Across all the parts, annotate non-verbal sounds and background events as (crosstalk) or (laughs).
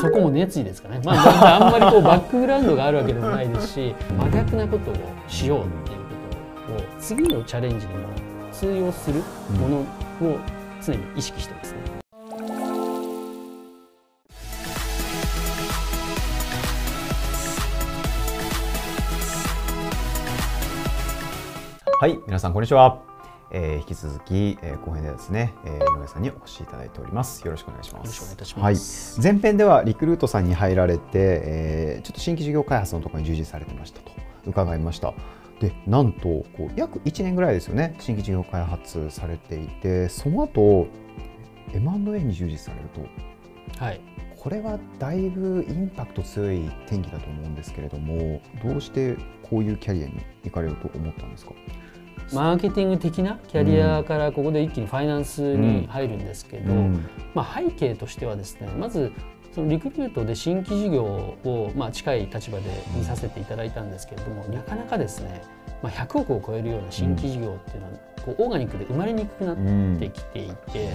そこも熱意ですかね、まあ、あんまりこうバックグラウンドがあるわけでもないですし真逆なことをしようっていうことを次のチャレンジにも通用するものを常に意識してますね。はい、皆さんこんにちは。えー、引き続き、えー、後編でですね、えー、井上さんにお越しいただいております。よろしくお願いします。よろしくお願いいたします。はい、前編ではリクルートさんに入られて、えー、ちょっと新規事業開発のところに従事されてましたと伺いました。で、なんとこう約1年ぐらいですよね、新規事業開発されていて、その後 M&A に従事されると。はい。これはだいぶインパクト強い転機だと思うんですけれども、どうしてこういうキャリアに行かれると思ったんですか？マーケティング的なキャリアからここで一気にファイナンスに入るんですけど、まあ、背景としてはですねまずそのリクルートで新規事業をまあ近い立場で見させていただいたんですけれどもなかなかですね、まあ、100億を超えるような新規事業っていうのはこうオーガニックで生まれにくくなってきていて。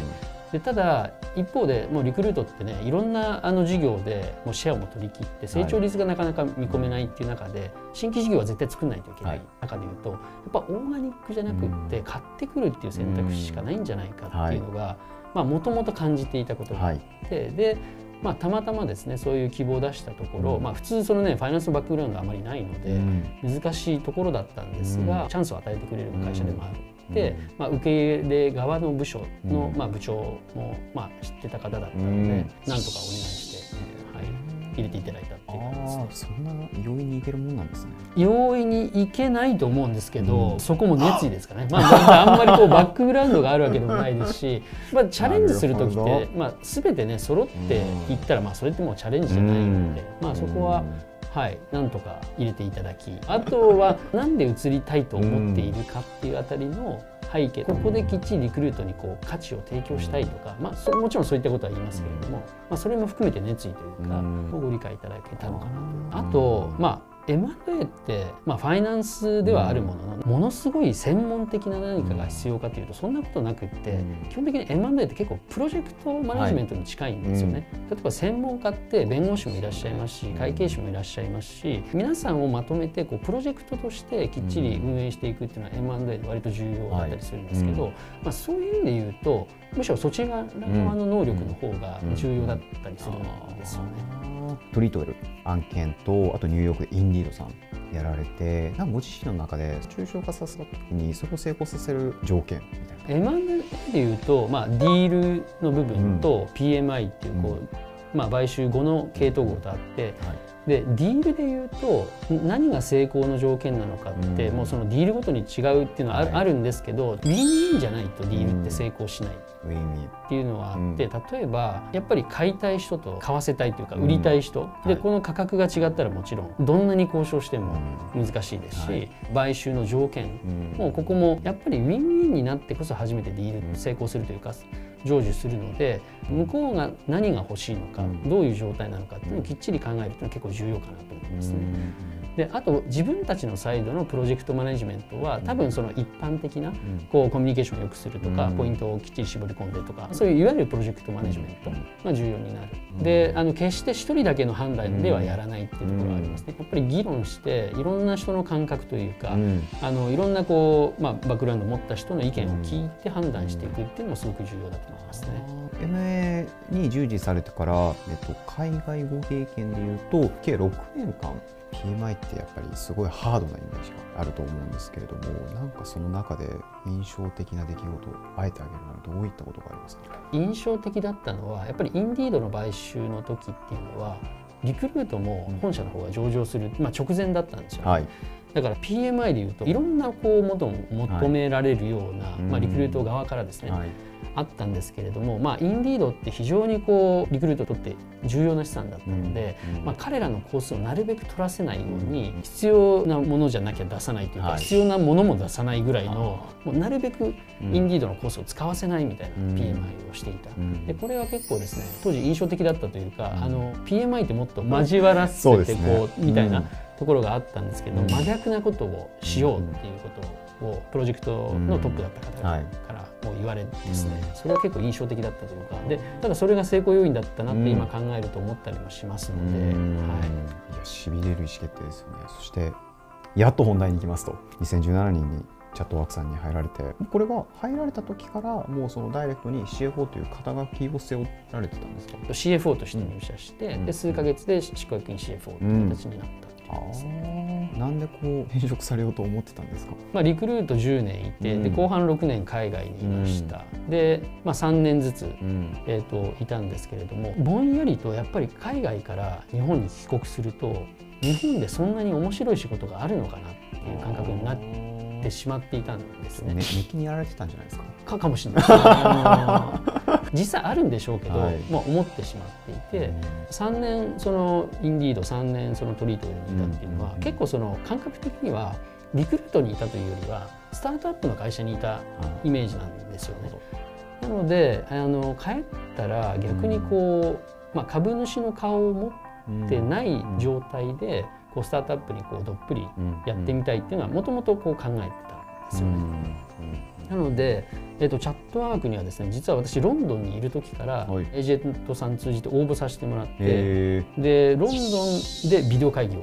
でただ一方でもうリクルートってねいろんなあの事業でもうシェアも取り切って成長率がなかなか見込めないっていう中で、新規事業は絶対作らないといけない中でいうと、やっぱオーガニックじゃなくって買ってくるっていう選択肢しかないんじゃないかっていうのがもともと感じていたことがあって、でまあ、たまたまですねそういう希望を出したところ、まあ、普通そのねファイナンスのバックグラウンドあまりないので、難しいところだったんですが、チャンスを与えてくれる会社でもある。で、まあ、受け入れ側の部署の、まあ、部長も、まあ、知ってた方だったので、なんとかお願いして、はい、入れていただいたっていう感じです、そんな容易にいけるもんなんですね。容易にいけないと思うんですけど、そこも熱意ですかね、まあ、あんまりこうバックグラウンドがあるわけでもないですし、(laughs) まあ、チャレンジする時って、まあ、全てね揃っていったら、まあ、それってもうチャレンジじゃないので、まあ、そこは。はい、なんとか入れていただきあとは (laughs) 何で移りたいと思っているかっていうあたりの背景ここできっちりリクルートにこう価値を提供したいとか、まあ、もちろんそういったことは言いますけれども、まあ、それも含めて熱意というかをご理解いただけたのかなと。あと、まあ M&A って、まあ、ファイナンスではあるものの、ものすごい専門的な何かが必要かというとそんなことなくって、基本的に M&A って結構プロジェクトマネジメントに近いんですよね、例えば専門家って弁護士もいらっしゃいますし会計士もいらっしゃいますし皆さんをまとめてこうプロジェクトとしてきっちり運営していくっていうのは M&A で割と重要だったりするんですけど、まあ、そういう意味で言うとむしろそちら側の能力の方が重要だったりするんですよね。トリートウェル案件とあとニューヨークでインディードさんやられてなんかご自身の中で抽象化させた時にそれを成功させる条件みたいな。M&A でいうと、まあ、ディールの部分と PMI っていうこう、うん、まあ、買収後の系統号とあって、はい。でディールでいうと何が成功の条件なのかって、うん、もうそのディールごとに違うっていうのはあ,、あるんですけどウィンウィンじゃないとディールって成功しない。っていうのはあって、例えばやっぱり買いたい人と買わせたいというか売りたい人、でこの価格が違ったらもちろんどんなに交渉しても難しいですし、買収の条件。もここもやっぱりウィンウィンになってこそ初めてディール成功するというか成就するので向こうが何が欲しいのか、どういう状態なのかっていうのをきっちり考えるっていうのは結構重要かなと思いますね。であと自分たちのサイドのプロジェクトマネジメントは多分その一般的なこうコミュニケーションを良くするとか、ポイントをきっちり絞り込んでとかそういういわゆるプロジェクトマネジメントが重要になる。であの決して一人だけの判断ではやらないっていうところがありますね。やっぱり議論していろんな人の感覚というか、あのいろんなこう、まあ、バックグラウンドを持った人の意見を聞いて判断していくっていうのもすごく重要だと思いますね。MA に従事されてから、えっと、海外ご経験でいうと計6年間 PMI ってやっぱりすごいハードなイメージがあると思うんですけれどもなんかその中で印象的な出来事をあえてあげるならどういったことがありますか？印象的だったのはやっぱりインディードの買収の時っていうのはリクルートも本社の方が上場する、まあ、直前だったんですよ、ね、はい、だから PMI でいうといろんなこう求められるような、はい、まあ、リクルート側からですね、はいあったんですけれども、まあ、インディードって非常にこうリクルートにとって重要な資産だったので、うんうん、まあ、彼らのコースをなるべく取らせないように必要なものじゃなきゃ出さないというか、はい、必要なものも出さないぐらいのもうなるべくインディードのコースを使わせないみたいな PMI をしていた、でこれは結構ですね当時印象的だったというか、あの PMI ってもっと交わらせてこう、みたいなところがあったんですけど、真逆なことをしようっていうことををプロジェクトのトップだった方からもう言われですね、それは結構印象的だったというか。でただそれが成功要因だったなって今考えると思ったりもしますので、はい、いやしびれる意思決定ですよね。そしてやっと本題に行きますと。2017年にチャットワークさんに入られてこれは入られた時からもうそのダイレクトに CFO という肩書きを背負られてたんですか？CFO として入社して、うん、で数か月で執行役員 CFO という形になったなんでこう転職されようと思ってたんですか、まあ、リクルート10年いて、うん、で後半6年海外にいました、うん、で、まあ、3年ずつ、うん、えーと、いたんですけれどもぼんやりとやっぱり海外から日本に帰国すると日本でそんなに面白い仕事があるのかなっていう感覚になってしまっていたんですね。ね。気にやられてたんじゃないですか？かかもしれない (laughs) 実際あるんでしょうけど、はい、まあ、思ってしまっていて、うん、3年そのインディード3年そのトリートにいたっていうのは、うん、結構その感覚的にはリクルートにいたというよりはスタートアップの会社にいたイメージなんですよね。なのであの帰ったら逆にこう、まあ、株主の顔を持ってない状態で、こうスタートアップにこうどっぷりやってみたいっていうのはもともと考えてたんですよね。なので、えーと、チャットワークにはですね実は私ロンドンにいる時からエージェントさん通じて応募させてもらってでロンドンでビデオ会議を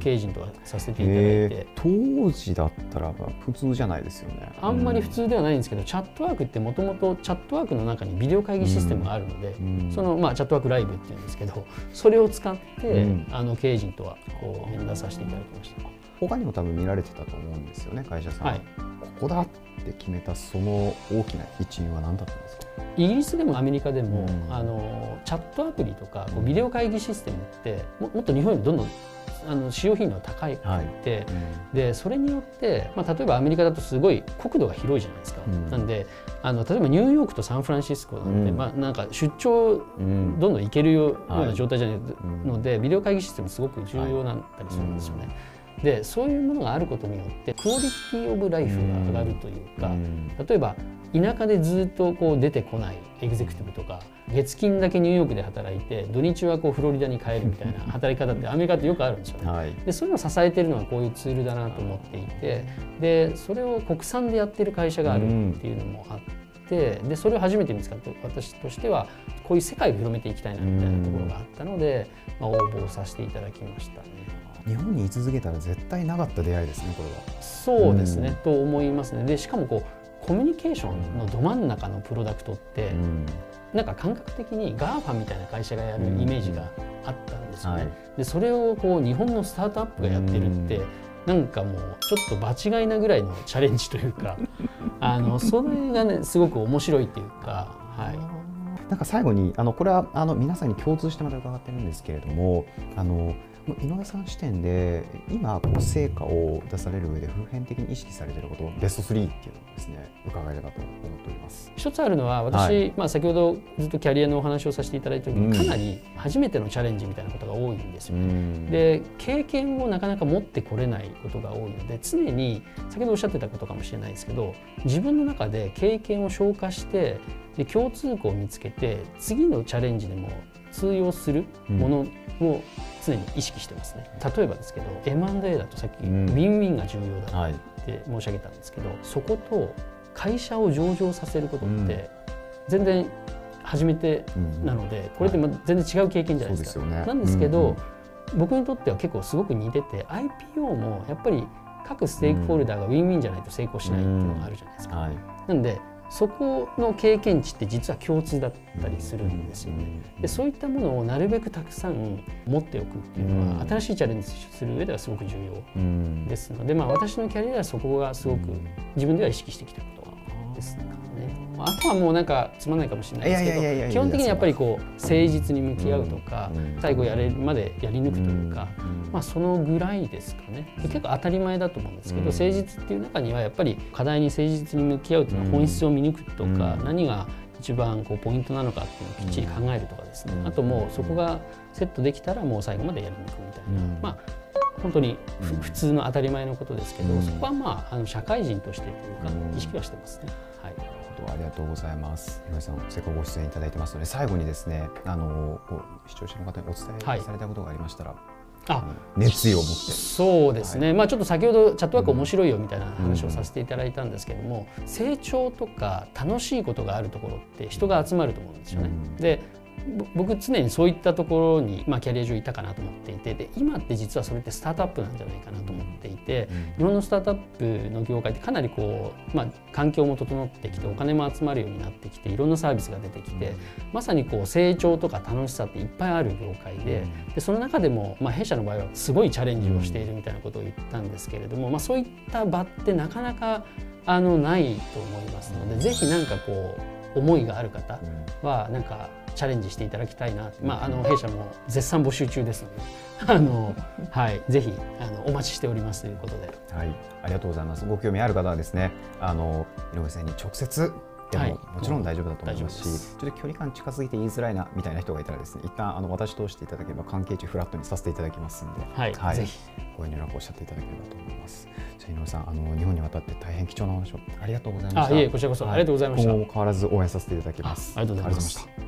経営陣とかさせていただいて。当時だったら普通じゃないですよね。あんまり普通ではないんですけどチャットワークってもともとチャットワークの中にビデオ会議システムがあるのでその、まあ、チャットワークライブっていうんですけどそれを使ってあの経営陣とはこう面談させていただきました。他にも多分見られてたと思うんですよね会社さん、はい、ここだって決めたその大きな一因は何だったんですか？イギリスでもアメリカでも、うん、あのチャットアプリとかこうビデオ会議システムってももっと日本よりどんどんあの使用頻度が高いって、はい。うん、でそれによって、まあ、例えばアメリカだとすごい国土が広いじゃないですか、うん、なんであの例えばニューヨークとサンフランシスコなんて、うん、まあ、なんか出張どんどん行けるような状態じゃないので、ビデオ会議システムすごく重要だったりするんですよね。でそういうものがあることによってクオリティオブライフが上がるというか、例えば田舎でずっとこう出てこないエグゼクティブとか月金だけニューヨークで働いて土日はこうフロリダに帰るみたいな働き方ってアメリカってよくあるんですよね。はい、でそういうのを支えてるのはこういうツールだなと思っていてでそれを国産でやってる会社があるっていうのもあって。でそれを初めて見つかって私としてはこういう世界を広めていきたいなみたいなところがあったので、まあ、応募させていただきましたね。日本に居続けたら絶対なかった出会いですねこれは。そうですね、うん、と思いますね。でしかもこうコミュニケーションのど真ん中のプロダクトって、うん、なんか感覚的に GAFA みたいな会社がやるイメージがあったんですよね。うんはい、でそれをこう日本のスタートアップがやってるって、うん、なんかもうちょっと場違いなぐらいのチャレンジというか (laughs) あのそれがねすごく面白いっていうか。はいなんか最後にあのこれはあの皆さんに共通してまた伺ってるんですけれどもあの井上さん視点で今こう成果を出される上で普遍的に意識されていることベスト3っていうのをですね伺えればと思っております。一つあるのは私、はい、まあ、先ほどずっとキャリアのお話をさせていただいた時に、かなり初めてのチャレンジみたいなことが多いんですよ、ね、で経験をなかなか持ってこれないことが多いので常に先ほどおっしゃってたことかもしれないですけど自分の中で経験を消化してで共通項を見つけて次のチャレンジでも通用するものを常に意識してますね。例えばですけど M&A だとさっき、ウィンウィンが重要だって申し上げたんですけど、はい、そこと会社を上場させることって全然初めてなので、これって全然違う経験じゃないですか。すね、なんですけど、僕にとっては結構すごく似てて IPO もやっぱり各ステークホルダーがウィンウィンじゃないと成功しないっていうのがあるじゃないですか。はい、なんでそこの経験値って実は共通だったりするんですよね。でそういったものをなるべくたくさん持っておくっていうのは、新しいチャレンジする上ではすごく重要ですので、まあ、私のキャリアではそこがすごく自分では意識してきたことですね。あとはもうなんかつまんないかもしれないですけど基本的にやっぱりこう誠実に向き合うとか、最後やれるまでやり抜くというか、まあ、そのぐらいですかね。結構当たり前だと思うんですけど、誠実っていう中にはやっぱり課題に誠実に向き合うというのは本質を見抜くとか、何が一番こうポイントなのかっていうのをきっちり考えるとかですね、あともうそこがセットできたらもう最後までやり抜くみたいな、まあ本当に普通の当たり前のことですけど、そこはまああの社会人としてというか意識はしてますね。はいありがとうございます。井上さん、せっかくご出演いただいてますので、最後にですね、あの視聴者の方にお伝えされたことがありましたら、はい、熱意を持って。そうですね、はい、まあちょっと先ほどチャットワーク面白いよみたいな話をさせていただいたんですけども、うん、成長とか楽しいことがあるところって人が集まると思うんですよね。うん、で僕常にそういったところに、まあ、キャリア上いたかなと思っていてで今って実はそれってスタートアップなんじゃないかなと思っていて、日本のスタートアップの業界ってかなりこう、まあ、環境も整ってきてお金も集まるようになってきていろんなサービスが出てきて、まさにこう成長とか楽しさっていっぱいある業界ででその中でも、まあ、弊社の場合はすごいチャレンジをしているみたいなことを言ったんですけれども、まあ、そういった場ってなかなかあのないと思いますのでぜひ何かこう思いがある方はなんかチャレンジしていただきたいな、まあ、あの弊社も絶賛募集中ですので。(laughs) あの、はい、ぜひあのお待ちしておりますということで、はい、ありがとうございます。ご興味ある方はですねあの井上さんに直接でも、はい、もちろん大丈夫だと思いますし、ちょっと距離感近づいて言いづらいなみたいな人がいたらですね、一旦あの私通していただければ関係値フラットにさせていただきますので、はい、はい、ぜひ。ご遠慮なくおっしゃっていただければと思います。じゃ井上さん、あの日本に渡って大変貴重なお話をありがとうございました。いえこちらこそ、ありがとうございました。今後も変わらず応援させていただきます。ありがとうございました。